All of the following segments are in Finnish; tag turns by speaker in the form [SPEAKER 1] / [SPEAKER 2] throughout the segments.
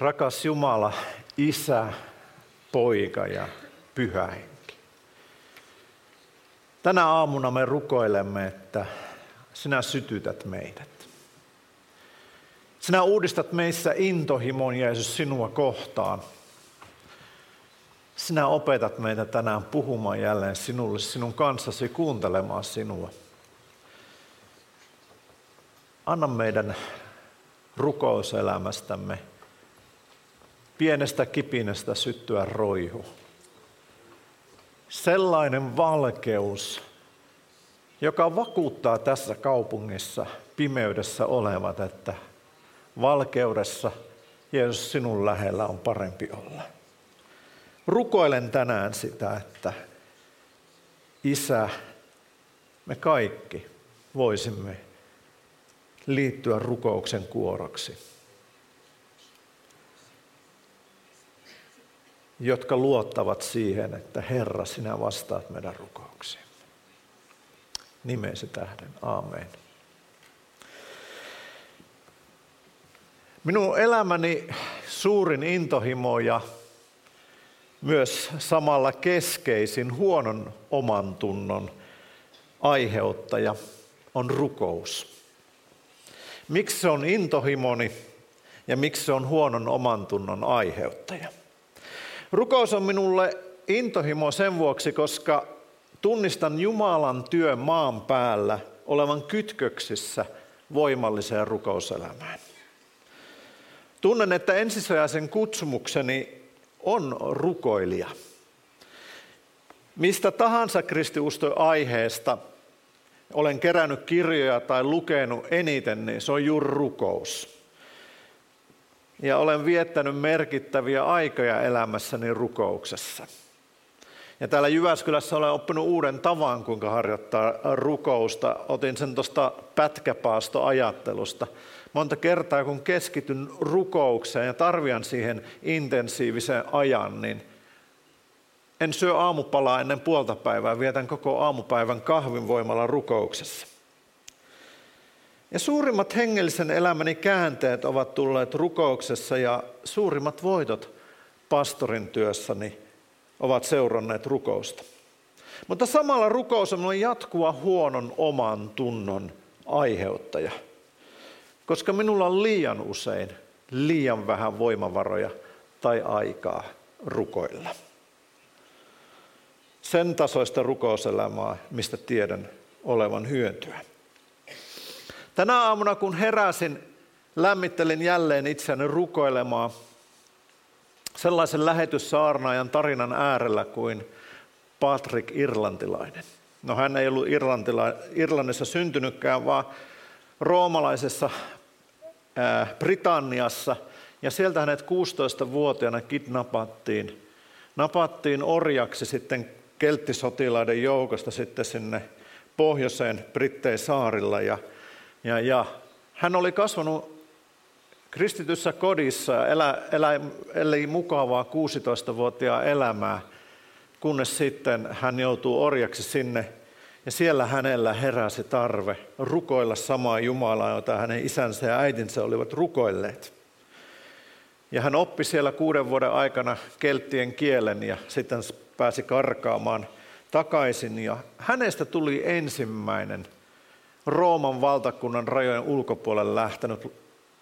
[SPEAKER 1] Rakas Jumala, Isä, Poika ja Pyhä Henki. Tänä aamuna me rukoilemme, että sinä sytytät meidät. Sinä uudistat meissä intohimon, Jeesus, sinua kohtaan. Sinä opetat meitä tänään puhumaan jälleen sinulle, sinun kanssasi, kuuntelemaan sinua. Anna meidän rukouselämästämme pienestä kipinästä syttyä roihu. Sellainen valkeus, joka vakuuttaa tässä kaupungissa pimeydessä olevat, että valkeudessa Jeesus sinun lähellä on parempi olla. Rukoilen tänään sitä, että Isä, me kaikki voisimme liittyä rukouksen kuoroksi, jotka luottavat siihen, että Herra, sinä vastaat meidän rukouksiin. Nimesi tähden. Aamen. Minun elämäni suurin intohimo ja myös samalla keskeisin huonon oman tunnon aiheuttaja on rukous. Miksi se on intohimoni ja miksi se on huonon oman tunnon aiheuttaja? Rukous on minulle intohimo sen vuoksi, koska tunnistan Jumalan työn maan päällä olevan kytköksissä voimalliseen rukouselämään. Tunnen, että ensisijaisen kutsumukseni on rukoilija. Mistä tahansa kristiusto aiheesta olen kerännyt kirjoja tai lukenut eniten, niin se on juuri rukous. Ja olen viettänyt merkittäviä aikoja elämässäni rukouksessa. Ja täällä Jyväskylässä olen oppinut uuden tavan, kuinka harjoittaa rukousta. Otin sen tuosta pätkäpaastoajattelusta. Monta kertaa, kun keskityn rukoukseen ja tarvian siihen intensiivisen ajan, niin en syö aamupalaa ennen puolta päivää, vietän koko aamupäivän kahvin voimalla rukouksessa. Ja suurimmat hengellisen elämäni käänteet ovat tulleet rukouksessa ja suurimmat voitot pastorin työssäni ovat seuranneet rukousta. Mutta samalla rukous on jatkuva huonon oman tunnon aiheuttaja, koska minulla on liian usein liian vähän voimavaroja tai aikaa rukoilla. Sen tasoista rukouselämää, mistä tiedän olevan hyötyä. Tänä aamuna, kun heräsin, lämmittelin jälleen itseäni rukoilemaan sellaisen lähetyssaarnaajan tarinan äärellä kuin Patrick Irlantilainen. No hän ei ollut Irlantila, Irlannissa syntynytkään, vaan roomalaisessa ää, Britanniassa. Ja sieltä hänet 16-vuotiaana kidnappattiin. Napattiin orjaksi sitten kelttisotilaiden joukosta sitten sinne pohjoiseen Brittein saarilla. Ja, ja, ja hän oli kasvanut kristityssä kodissa elä, elä, eli mukavaa 16-vuotiaan elämää, kunnes sitten hän joutuu orjaksi sinne. Ja siellä hänellä heräsi tarve rukoilla samaa Jumalaa, jota hänen isänsä ja äitinsä olivat rukoilleet. Ja hän oppi siellä kuuden vuoden aikana kelttien kielen ja sitten pääsi karkaamaan takaisin. Ja hänestä tuli ensimmäinen Rooman valtakunnan rajojen ulkopuolelle lähtenyt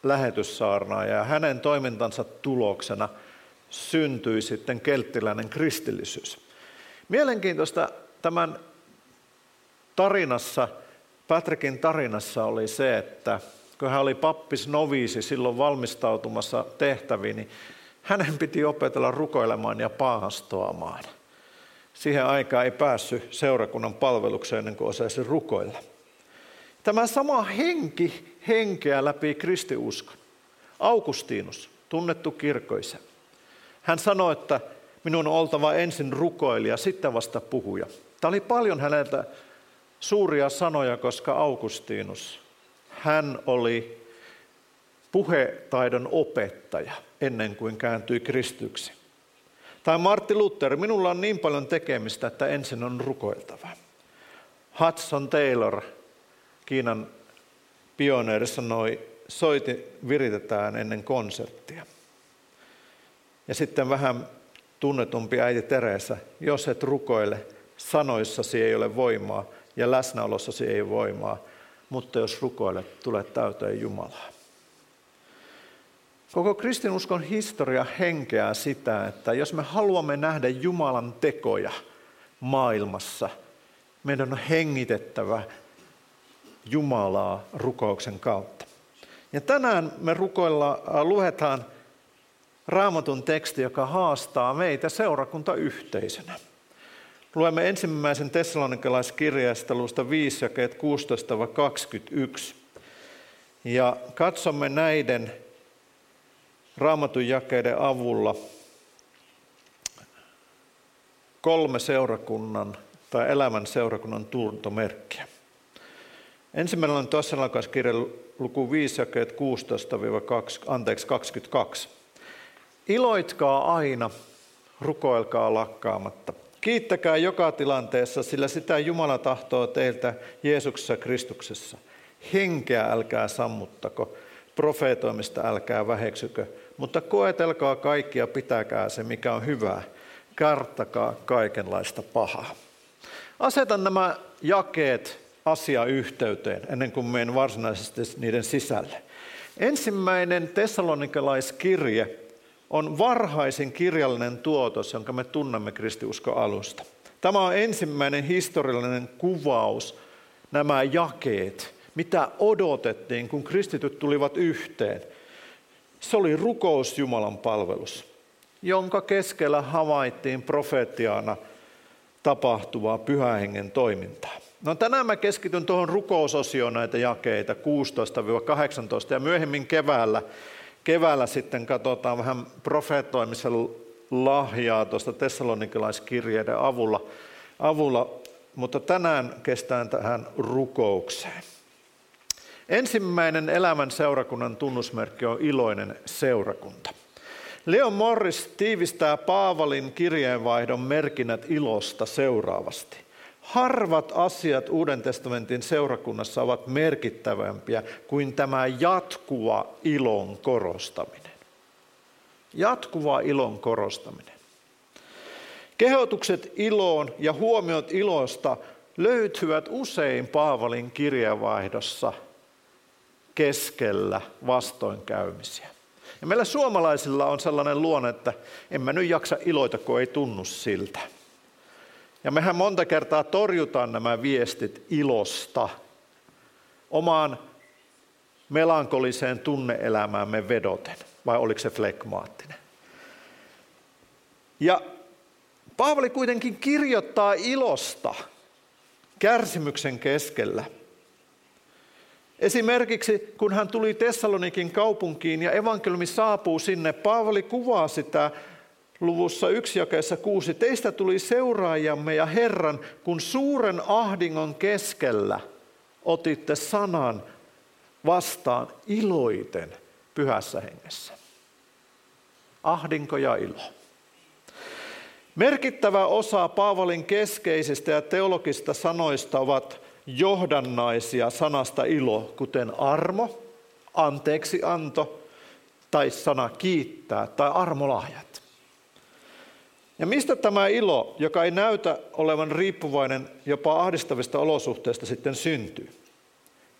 [SPEAKER 1] lähetyssaarnaaja ja hänen toimintansa tuloksena syntyi sitten kelttiläinen kristillisyys. Mielenkiintoista tämän tarinassa, Patrickin tarinassa oli se, että kun hän oli pappis noviisi silloin valmistautumassa tehtäviin, niin hänen piti opetella rukoilemaan ja paastoamaan. Siihen aikaan ei päässyt seurakunnan palvelukseen ennen kuin osasi rukoilla. Tämä sama henki henkeä läpi kristiuskon. Augustinus, tunnettu kirkoisa. Hän sanoi, että minun on oltava ensin rukoilija, sitten vasta puhuja. Tämä oli paljon häneltä suuria sanoja, koska Augustinus, hän oli puhetaidon opettaja ennen kuin kääntyi kristyksi. Tai Martti Luther, minulla on niin paljon tekemistä, että ensin on rukoiltava. Hudson Taylor, Kiinan pioneeri sanoi, soiti viritetään ennen konserttia. Ja sitten vähän tunnetumpi äiti Teresa, jos et rukoile, sanoissasi ei ole voimaa ja läsnäolossasi ei ole voimaa, mutta jos rukoilet, tulet täyteen Jumalaa. Koko kristinuskon historia henkeää sitä, että jos me haluamme nähdä Jumalan tekoja maailmassa, meidän on hengitettävä Jumalaa rukouksen kautta. Ja tänään me rukoilla, äh, luetaan raamatun teksti, joka haastaa meitä seurakuntayhteisönä. Luemme ensimmäisen tessalonikalaiskirjeestä luusta 5, jakeet 16-21. Ja katsomme näiden raamatun jakeiden avulla kolme seurakunnan tai elämän seurakunnan tuntomerkkiä. Ensimmäinen on Tessalonikalaiskirja luku 5, jakeet 16-22. Iloitkaa aina, rukoilkaa lakkaamatta. Kiittäkää joka tilanteessa, sillä sitä Jumala tahtoo teiltä Jeesuksessa Kristuksessa. Henkeä älkää sammuttako, profeetoimista älkää väheksykö, mutta koetelkaa kaikkia, pitäkää se, mikä on hyvää. Karttakaa kaikenlaista pahaa. Asetan nämä jakeet asiayhteyteen ennen kuin menen varsinaisesti niiden sisälle. Ensimmäinen tessalonikalaiskirje on varhaisin kirjallinen tuotos, jonka me tunnemme kristiuskon alusta. Tämä on ensimmäinen historiallinen kuvaus, nämä jakeet, mitä odotettiin, kun kristityt tulivat yhteen. Se oli rukous Jumalan palvelus, jonka keskellä havaittiin profeettiana tapahtuvaa pyhähengen toimintaa. No tänään mä keskityn tuohon rukousosioon näitä jakeita 16-18 ja myöhemmin keväällä, keväällä sitten katsotaan vähän profeettoimisen lahjaa tuosta tessalonikalaiskirjeiden avulla, avulla, mutta tänään kestään tähän rukoukseen. Ensimmäinen elämän seurakunnan tunnusmerkki on iloinen seurakunta. Leon Morris tiivistää Paavalin kirjeenvaihdon merkinnät ilosta seuraavasti. Harvat asiat Uuden testamentin seurakunnassa ovat merkittävämpiä kuin tämä jatkuva ilon korostaminen. Jatkuva ilon korostaminen. Kehotukset iloon ja huomiot ilosta löytyvät usein Paavalin kirjeenvaihdossa keskellä vastoinkäymisiä. Ja meillä suomalaisilla on sellainen luonne, että en mä nyt jaksa iloita, kun ei tunnu siltä. Ja mehän monta kertaa torjutaan nämä viestit ilosta omaan melankoliseen tunneelämäämme vedoten, vai oliko se flekmaattinen? Ja Paavali kuitenkin kirjoittaa ilosta kärsimyksen keskellä. Esimerkiksi kun hän tuli Tessalonikin kaupunkiin ja evankeliumi saapuu sinne, Paavali kuvaa sitä luvussa 1 jakeessa 6, teistä tuli seuraajamme ja Herran, kun suuren ahdingon keskellä otitte sanan vastaan iloiten pyhässä hengessä. Ahdinko ja ilo. Merkittävä osa Paavalin keskeisistä ja teologista sanoista ovat johdannaisia sanasta ilo, kuten armo, anteeksi anto tai sana kiittää tai armolahjat. Ja mistä tämä ilo, joka ei näytä olevan riippuvainen jopa ahdistavista olosuhteista sitten syntyy?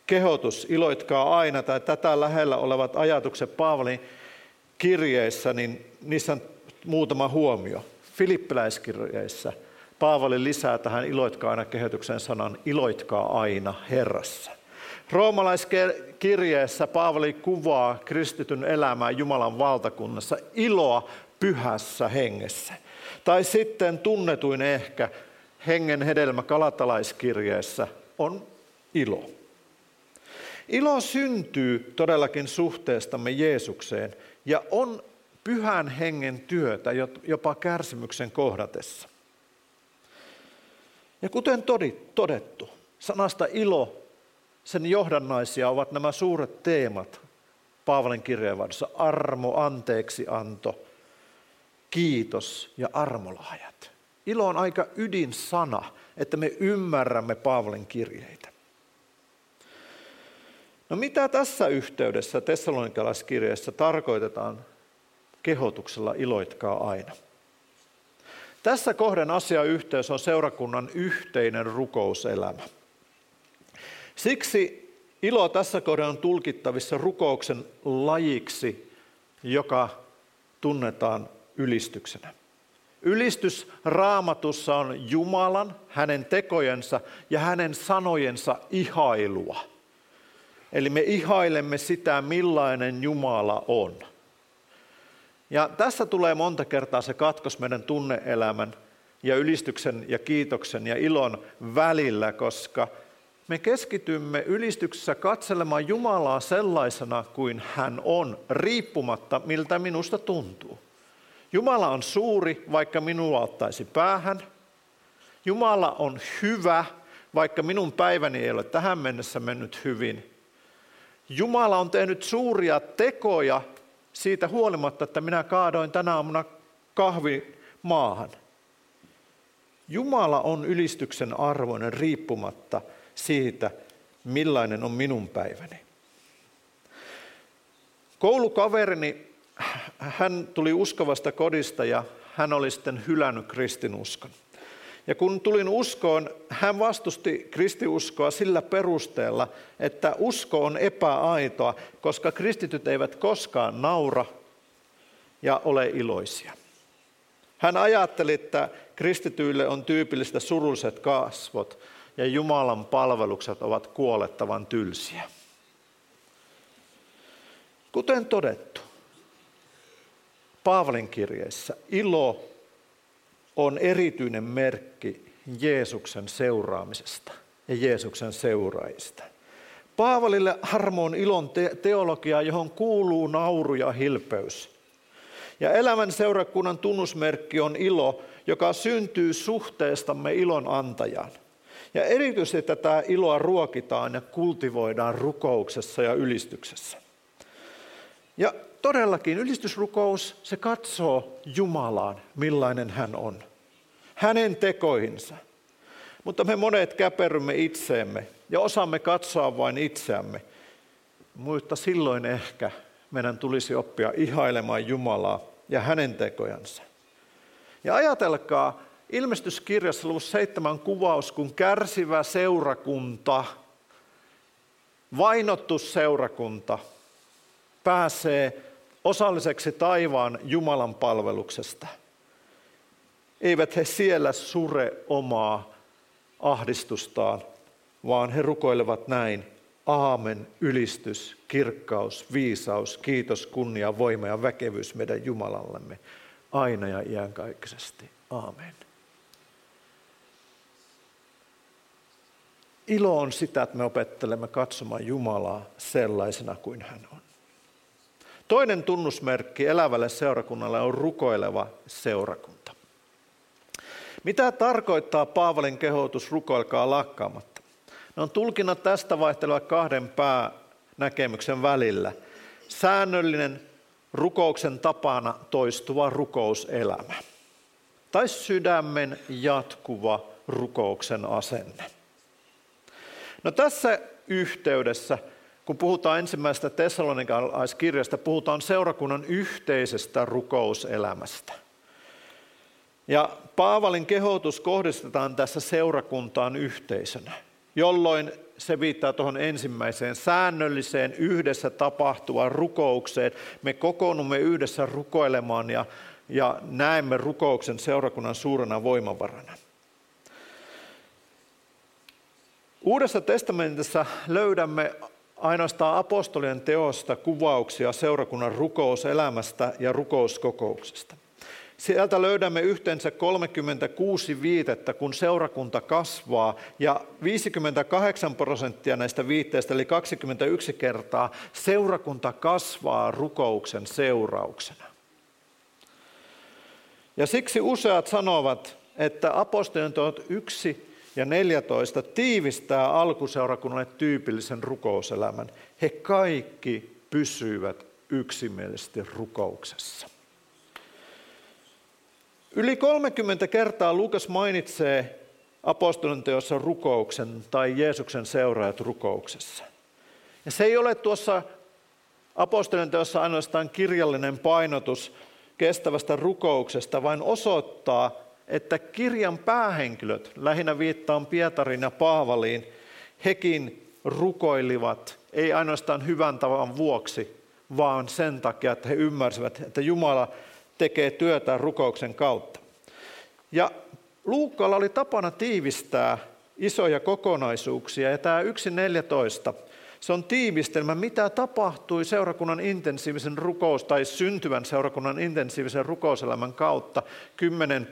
[SPEAKER 1] Kehotus, iloitkaa aina, tai tätä lähellä olevat ajatukset Paavalin kirjeissä, niin niissä on muutama huomio. Filippiläiskirjeissä Paavali lisää tähän iloitkaa aina kehotuksen sanan iloitkaa aina Herrassa. Roomalaiskirjeessä Paavali kuvaa kristityn elämää Jumalan valtakunnassa iloa pyhässä hengessä. Tai sitten tunnetuin ehkä hengen hedelmä kalatalaiskirjeessä on ilo. Ilo syntyy todellakin suhteestamme Jeesukseen ja on pyhän hengen työtä jopa kärsimyksen kohdatessa. Ja kuten todettu, sanasta ilo, sen johdannaisia ovat nämä suuret teemat Paavalin kirjeenvaihdossa. Armo, anteeksi anto, kiitos ja armolahjat. Ilo on aika ydinsana, että me ymmärrämme Paavalin kirjeitä. No mitä tässä yhteydessä Tessalonikalaiskirjeessä tarkoitetaan kehotuksella iloitkaa aina. Tässä kohden asiayhteys on seurakunnan yhteinen rukouselämä. Siksi ilo tässä kohden on tulkittavissa rukouksen lajiksi, joka tunnetaan ylistyksenä. Ylistys raamatussa on Jumalan, hänen tekojensa ja hänen sanojensa ihailua. Eli me ihailemme sitä, millainen Jumala on. Ja tässä tulee monta kertaa se katkos meidän tunneelämän ja ylistyksen ja kiitoksen ja ilon välillä, koska me keskitymme ylistyksessä katselemaan Jumalaa sellaisena kuin hän on, riippumatta miltä minusta tuntuu. Jumala on suuri, vaikka minua ottaisi päähän. Jumala on hyvä, vaikka minun päiväni ei ole tähän mennessä mennyt hyvin. Jumala on tehnyt suuria tekoja siitä huolimatta, että minä kaadoin tänä aamuna kahvi maahan. Jumala on ylistyksen arvoinen riippumatta siitä, millainen on minun päiväni. Koulukaverini hän tuli uskovasta kodista ja hän oli sitten hylännyt kristinuskon. Ja kun tulin uskoon, hän vastusti kristiuskoa sillä perusteella, että usko on epäaitoa, koska kristityt eivät koskaan naura ja ole iloisia. Hän ajatteli, että kristityille on tyypillistä surulliset kasvot ja Jumalan palvelukset ovat kuolettavan tylsiä. Kuten todettu, Paavalin kirjeessä ilo on erityinen merkki Jeesuksen seuraamisesta ja Jeesuksen seuraajista. Paavalille harmo on ilon te- teologia, johon kuuluu nauru ja hilpeys. Ja elämän seurakunnan tunnusmerkki on ilo, joka syntyy suhteestamme ilon antajaan. Ja erityisesti tätä iloa ruokitaan ja kultivoidaan rukouksessa ja ylistyksessä. Ja todellakin ylistysrukous, se katsoo Jumalaan, millainen hän on. Hänen tekoihinsa. Mutta me monet käperrymme itseemme ja osaamme katsoa vain itseämme. Mutta silloin ehkä meidän tulisi oppia ihailemaan Jumalaa ja hänen tekojansa. Ja ajatelkaa, ilmestyskirjassa luvussa seitsemän kuvaus, kun kärsivä seurakunta, vainottu seurakunta pääsee osalliseksi taivaan Jumalan palveluksesta. Eivät he siellä sure omaa ahdistustaan, vaan he rukoilevat näin. Aamen, ylistys, kirkkaus, viisaus, kiitos, kunnia, voima ja väkevyys meidän Jumalallemme aina ja iänkaikkisesti. Aamen. Ilo on sitä, että me opettelemme katsomaan Jumalaa sellaisena kuin hän on. Toinen tunnusmerkki elävälle seurakunnalle on rukoileva seurakunta. Mitä tarkoittaa Paavalin kehotus rukoilkaa lakkaamatta? Ne on tulkinnat tästä vaihtelevat kahden päänäkemyksen välillä. Säännöllinen rukouksen tapana toistuva rukouselämä. Tai sydämen jatkuva rukouksen asenne. No tässä yhteydessä kun puhutaan ensimmäisestä tessalonikalaiskirjasta, puhutaan seurakunnan yhteisestä rukouselämästä. Ja Paavalin kehotus kohdistetaan tässä seurakuntaan yhteisönä, jolloin se viittaa tuohon ensimmäiseen säännölliseen yhdessä tapahtuvaan rukoukseen. Me kokoonnumme yhdessä rukoilemaan ja, ja näemme rukouksen seurakunnan suurena voimavarana. Uudessa testamentissa löydämme ainoastaan apostolien teosta kuvauksia seurakunnan rukouselämästä ja rukouskokouksesta. Sieltä löydämme yhteensä 36 viitettä, kun seurakunta kasvaa, ja 58 prosenttia näistä viitteistä, eli 21 kertaa, seurakunta kasvaa rukouksen seurauksena. Ja siksi useat sanovat, että apostolien teot 1 ja 14 tiivistää alkuseurakunnalle tyypillisen rukouselämän. He kaikki pysyivät yksimielisesti rukouksessa. Yli 30 kertaa Lukas mainitsee apostolin teossa rukouksen tai Jeesuksen seuraajat rukouksessa. Ja se ei ole tuossa apostolin teossa ainoastaan kirjallinen painotus, kestävästä rukouksesta vain osoittaa, että kirjan päähenkilöt, lähinnä viittaan Pietarin ja Paavaliin, hekin rukoilivat ei ainoastaan hyvän tavan vuoksi, vaan sen takia, että he ymmärsivät, että Jumala tekee työtä rukouksen kautta. Ja Luukkaalla oli tapana tiivistää isoja kokonaisuuksia, ja tämä 1.14, se on tiivistelmä, mitä tapahtui seurakunnan intensiivisen rukous tai syntyvän seurakunnan intensiivisen rukouselämän kautta kymmenen,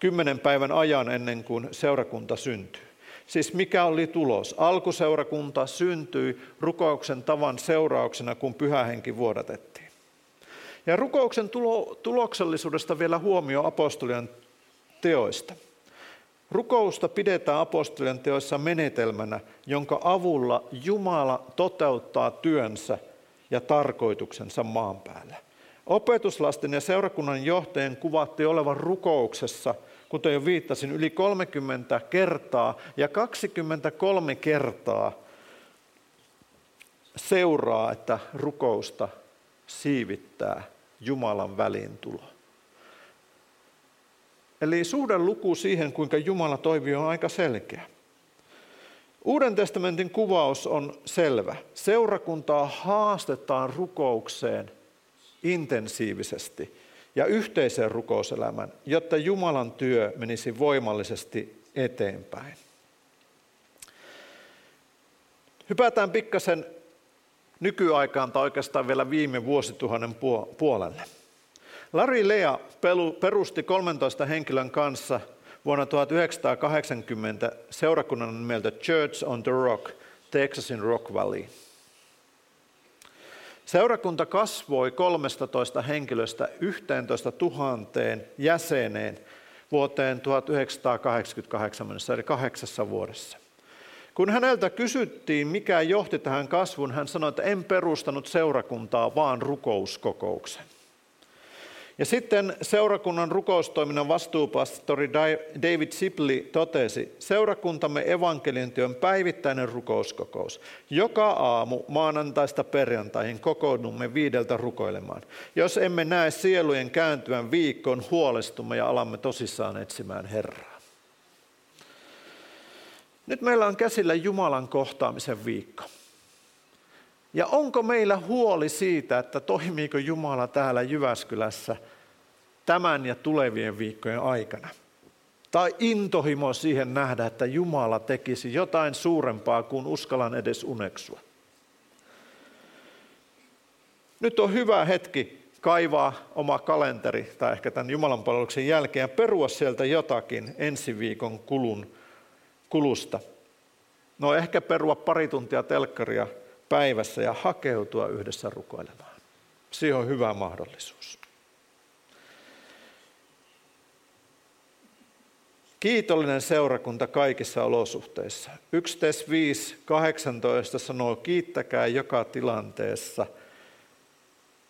[SPEAKER 1] kymmenen päivän ajan ennen kuin seurakunta syntyi. Siis mikä oli tulos? Alkuseurakunta syntyi rukouksen tavan seurauksena, kun pyhähenki vuodatettiin. Ja rukouksen tulo, tuloksellisuudesta vielä huomio apostolien teoista. Rukousta pidetään apostolien teoissa menetelmänä, jonka avulla Jumala toteuttaa työnsä ja tarkoituksensa maan päällä. Opetuslasten ja seurakunnan johtajien kuvattiin olevan rukouksessa, kuten jo viittasin, yli 30 kertaa ja 23 kertaa seuraa, että rukousta siivittää Jumalan väliintulo. Eli suhden luku siihen, kuinka Jumala toimii, on aika selkeä. Uuden testamentin kuvaus on selvä. Seurakuntaa haastetaan rukoukseen intensiivisesti ja yhteiseen rukouselämän, jotta Jumalan työ menisi voimallisesti eteenpäin. Hypätään pikkasen nykyaikaan tai oikeastaan vielä viime vuosituhannen puolelle. Larry Lea perusti 13 henkilön kanssa vuonna 1980 seurakunnan nimeltä Church on the Rock, Texasin Rock Valley. Seurakunta kasvoi 13 henkilöstä 11 000 jäseneen vuoteen 1988 mennessä, eli kahdeksassa vuodessa. Kun häneltä kysyttiin, mikä johti tähän kasvuun, hän sanoi, että en perustanut seurakuntaa, vaan rukouskokouksen. Ja sitten seurakunnan rukoustoiminnan vastuupastori David Sipley totesi, seurakuntamme evankelintyön päivittäinen rukouskokous. Joka aamu maanantaista perjantaihin kokoonnumme viideltä rukoilemaan. Jos emme näe sielujen kääntyvän viikkoon, huolestumme ja alamme tosissaan etsimään Herraa. Nyt meillä on käsillä Jumalan kohtaamisen viikko. Ja onko meillä huoli siitä, että toimiiko Jumala täällä Jyväskylässä tämän ja tulevien viikkojen aikana? Tai intohimo siihen nähdä, että Jumala tekisi jotain suurempaa kuin uskallan edes uneksua. Nyt on hyvä hetki kaivaa oma kalenteri, tai ehkä tämän Jumalan palveluksen jälkeen, ja perua sieltä jotakin ensi viikon kulun, kulusta. No ehkä perua pari tuntia telkkaria päivässä ja hakeutua yhdessä rukoilemaan. Se on hyvä mahdollisuus. Kiitollinen seurakunta kaikissa olosuhteissa. 1 5, 18 sanoo, kiittäkää joka tilanteessa,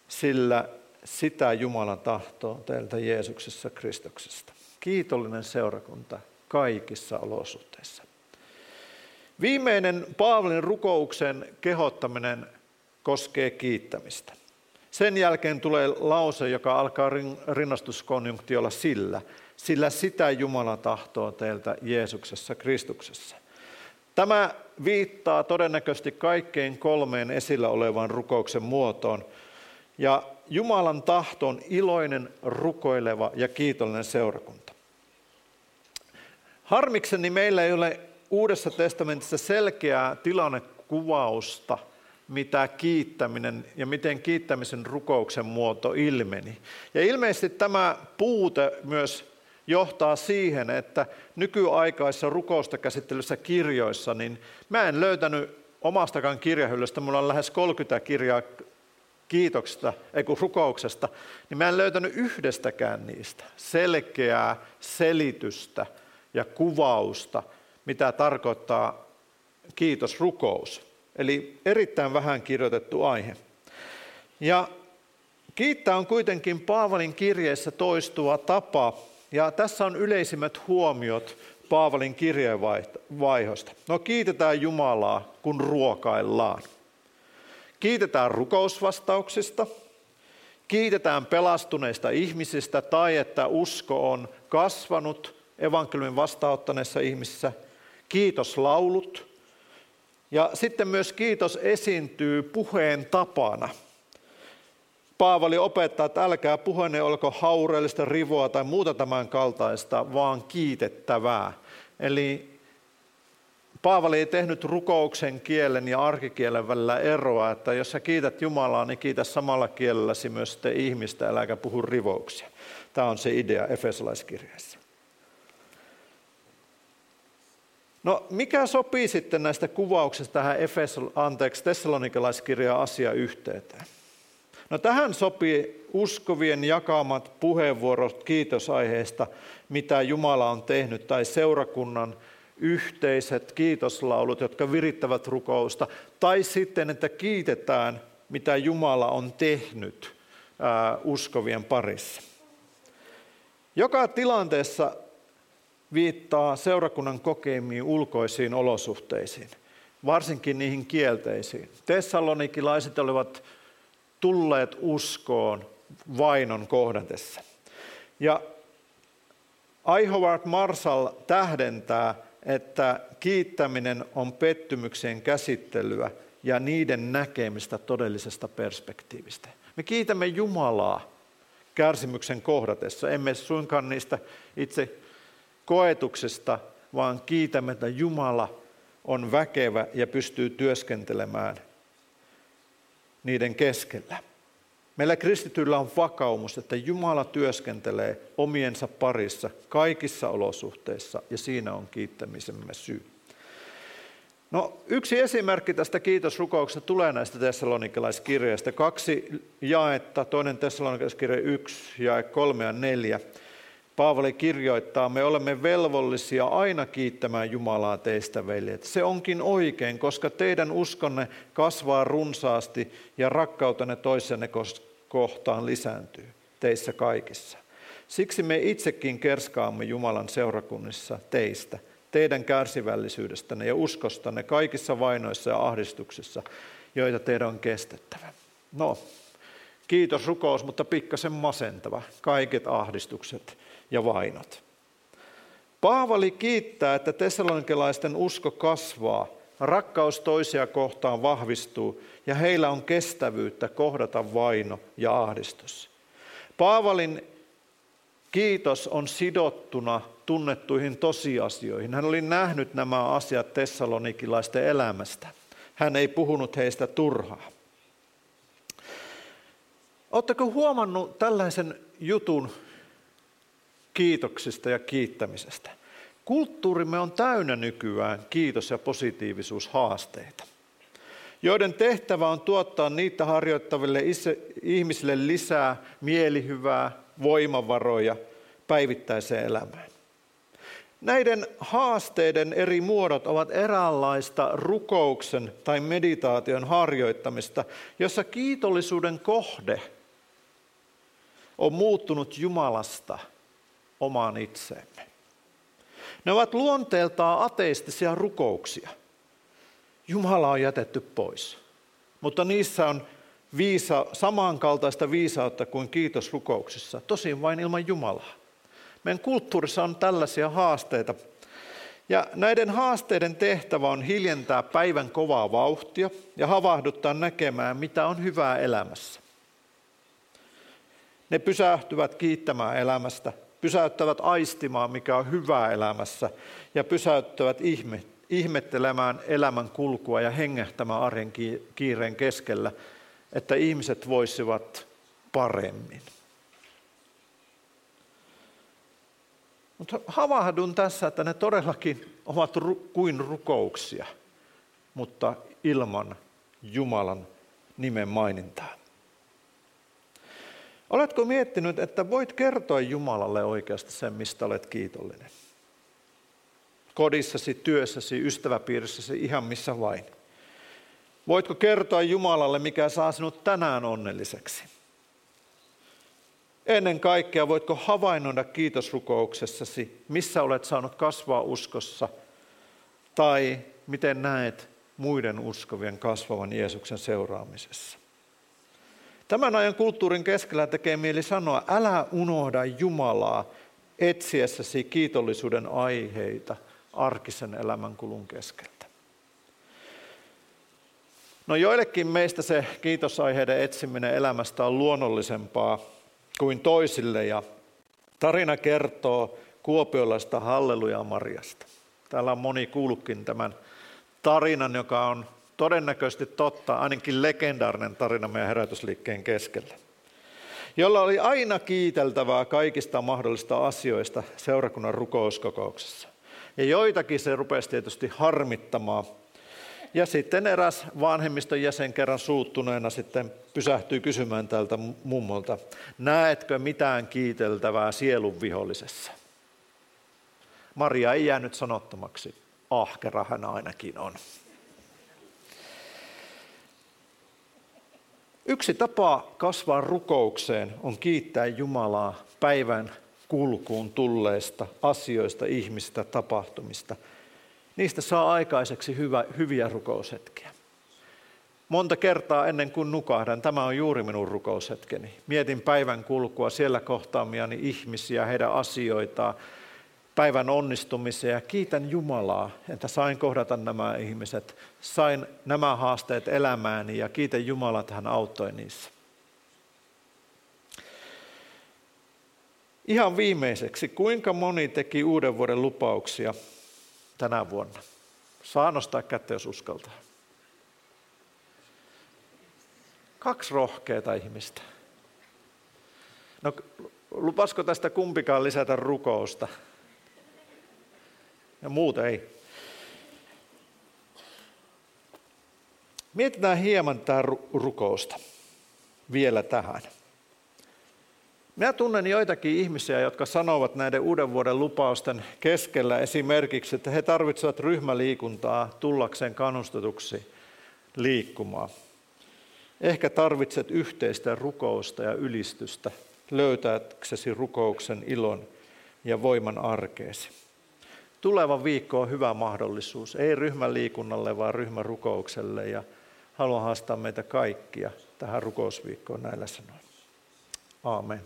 [SPEAKER 1] sillä sitä Jumala tahtoo teiltä Jeesuksessa Kristuksesta. Kiitollinen seurakunta kaikissa olosuhteissa. Viimeinen Paavalin rukouksen kehottaminen koskee kiittämistä. Sen jälkeen tulee lause, joka alkaa rinnastuskonjunktiolla sillä, sillä sitä Jumala tahtoo teiltä Jeesuksessa Kristuksessa. Tämä viittaa todennäköisesti kaikkein kolmeen esillä olevaan rukouksen muotoon. Ja Jumalan tahto on iloinen, rukoileva ja kiitollinen seurakunta. Harmikseni meillä ei ole Uudessa testamentissa selkeää tilannekuvausta, mitä kiittäminen ja miten kiittämisen rukouksen muoto ilmeni. Ja ilmeisesti tämä puute myös johtaa siihen, että nykyaikaisissa rukousta käsittelyssä kirjoissa, niin mä en löytänyt omastakaan kirjahyllystä, mulla on lähes 30 kirjaa kiitoksesta, ei kun rukouksesta, niin mä en löytänyt yhdestäkään niistä selkeää selitystä ja kuvausta mitä tarkoittaa kiitosrukous. Eli erittäin vähän kirjoitettu aihe. Ja kiittää on kuitenkin Paavalin kirjeessä toistuva tapa, ja tässä on yleisimmät huomiot Paavalin kirjeenvaihosta. No kiitetään Jumalaa, kun ruokaillaan. Kiitetään rukousvastauksista. kiitetään pelastuneista ihmisistä tai että usko on kasvanut evankeliumin vastaanottaneissa ihmisissä, kiitoslaulut ja sitten myös kiitos esiintyy puheen tapana. Paavali opettaa, että älkää puheenne olko haureellista, rivoa tai muuta tämän kaltaista, vaan kiitettävää. Eli Paavali ei tehnyt rukouksen kielen ja arkikielen välillä eroa, että jos sä kiität Jumalaa, niin kiitä samalla kielelläsi myös sitten ihmistä, äläkä puhu rivouksia. Tämä on se idea Efesolaiskirjassa. No mikä sopii sitten näistä kuvauksista tähän Efesol, anteeksi, Tessalonikalaiskirjaan asiayhteyteen? No tähän sopii uskovien jakamat puheenvuorot kiitosaiheesta, mitä Jumala on tehnyt, tai seurakunnan yhteiset kiitoslaulut, jotka virittävät rukousta, tai sitten, että kiitetään, mitä Jumala on tehnyt ää, uskovien parissa. Joka tilanteessa viittaa seurakunnan kokemiin ulkoisiin olosuhteisiin, varsinkin niihin kielteisiin. Tessalonikilaiset olivat tulleet uskoon vainon kohdatessa. Ja I. Howard Marshall tähdentää, että kiittäminen on pettymyksien käsittelyä ja niiden näkemistä todellisesta perspektiivistä. Me kiitämme Jumalaa kärsimyksen kohdatessa, emme suinkaan niistä itse koetuksesta, vaan kiitämme, että Jumala on väkevä ja pystyy työskentelemään niiden keskellä. Meillä kristityillä on vakaumus, että Jumala työskentelee omiensa parissa kaikissa olosuhteissa ja siinä on kiittämisemme syy. No, yksi esimerkki tästä kiitosrukouksesta tulee näistä tessalonikalaiskirjeistä. Kaksi jaetta, toinen tessalonikalaiskirja 1, jae 3 ja 4. Paavali kirjoittaa, me olemme velvollisia aina kiittämään Jumalaa teistä, veljet. Se onkin oikein, koska teidän uskonne kasvaa runsaasti ja rakkautenne toisenne kohtaan lisääntyy teissä kaikissa. Siksi me itsekin kerskaamme Jumalan seurakunnissa teistä, teidän kärsivällisyydestänne ja uskostanne kaikissa vainoissa ja ahdistuksissa, joita teidän on kestettävä. No, kiitos rukous, mutta pikkasen masentava. Kaiket ahdistukset ja vainot. Paavali kiittää, että tessalonikilaisten usko kasvaa, rakkaus toisia kohtaan vahvistuu ja heillä on kestävyyttä kohdata vaino ja ahdistus. Paavalin kiitos on sidottuna tunnettuihin tosiasioihin. Hän oli nähnyt nämä asiat tessalonikilaisten elämästä. Hän ei puhunut heistä turhaa. Oletteko huomannut tällaisen jutun, kiitoksista ja kiittämisestä. Kulttuurimme on täynnä nykyään kiitos- ja positiivisuushaasteita, joiden tehtävä on tuottaa niitä harjoittaville ihmisille lisää mielihyvää, voimavaroja päivittäiseen elämään. Näiden haasteiden eri muodot ovat eräänlaista rukouksen tai meditaation harjoittamista, jossa kiitollisuuden kohde on muuttunut Jumalasta – omaan itseemme. Ne ovat luonteeltaan ateistisia rukouksia. Jumala on jätetty pois, mutta niissä on viisa, samankaltaista viisautta kuin kiitosrukouksissa, tosin vain ilman Jumalaa. Meidän kulttuurissa on tällaisia haasteita. Ja näiden haasteiden tehtävä on hiljentää päivän kovaa vauhtia ja havahduttaa näkemään, mitä on hyvää elämässä. Ne pysähtyvät kiittämään elämästä, pysäyttävät aistimaan, mikä on hyvää elämässä, ja pysäyttävät ihme, ihmettelemään elämän kulkua ja hengähtämään arjen kiireen keskellä, että ihmiset voisivat paremmin. Mutta havahdun tässä, että ne todellakin ovat kuin rukouksia, mutta ilman Jumalan nimen mainintaa. Oletko miettinyt, että voit kertoa Jumalalle oikeasti sen, mistä olet kiitollinen? Kodissasi, työssäsi, ystäväpiirissäsi, ihan missä vain. Voitko kertoa Jumalalle, mikä saa sinut tänään onnelliseksi? Ennen kaikkea voitko havainnoida kiitosrukouksessasi, missä olet saanut kasvaa uskossa, tai miten näet muiden uskovien kasvavan Jeesuksen seuraamisessa. Tämän ajan kulttuurin keskellä tekee mieli sanoa, älä unohda Jumalaa etsiessäsi kiitollisuuden aiheita arkisen elämänkulun keskeltä. No joillekin meistä se kiitosaiheiden etsiminen elämästä on luonnollisempaa kuin toisille ja tarina kertoo kuopiolaista Halleluja Mariasta. Täällä on moni kuullutkin tämän tarinan, joka on todennäköisesti totta, ainakin legendaarinen tarina meidän herätysliikkeen keskellä, jolla oli aina kiiteltävää kaikista mahdollista asioista seurakunnan rukouskokouksessa. Ja joitakin se rupesi tietysti harmittamaan. Ja sitten eräs vanhemmiston jäsen kerran suuttuneena sitten pysähtyi kysymään tältä mummolta, näetkö mitään kiiteltävää sielun vihollisessa? Maria ei jäänyt sanottomaksi, ahkera hän ainakin on. Yksi tapa kasvaa rukoukseen on kiittää Jumalaa päivän kulkuun tulleista asioista, ihmistä, tapahtumista. Niistä saa aikaiseksi hyvä, hyviä rukoushetkiä. Monta kertaa ennen kuin nukahdan, tämä on juuri minun rukoushetkeni. Mietin päivän kulkua, siellä kohtaamiani ihmisiä, heidän asioitaan, päivän onnistumisen ja kiitän Jumalaa, että sain kohdata nämä ihmiset, sain nämä haasteet elämääni ja kiitän Jumalaa, että hän auttoi niissä. Ihan viimeiseksi, kuinka moni teki uuden vuoden lupauksia tänä vuonna? Saa nostaa kättä, jos uskaltaa. Kaksi rohkeita ihmistä. No, lupasko tästä kumpikaan lisätä rukousta? Ja muuta ei. Mietitään hieman tätä rukousta vielä tähän. Minä tunnen joitakin ihmisiä, jotka sanovat näiden uuden vuoden lupausten keskellä esimerkiksi, että he tarvitsevat ryhmäliikuntaa tullakseen kannustetuksi liikkumaan. Ehkä tarvitset yhteistä rukousta ja ylistystä löytääksesi rukouksen ilon ja voiman arkeesi tuleva viikko on hyvä mahdollisuus, ei ryhmän liikunnalle, vaan ryhmän rukoukselle ja haluan haastaa meitä kaikkia tähän rukousviikkoon näillä sanoin. Aamen.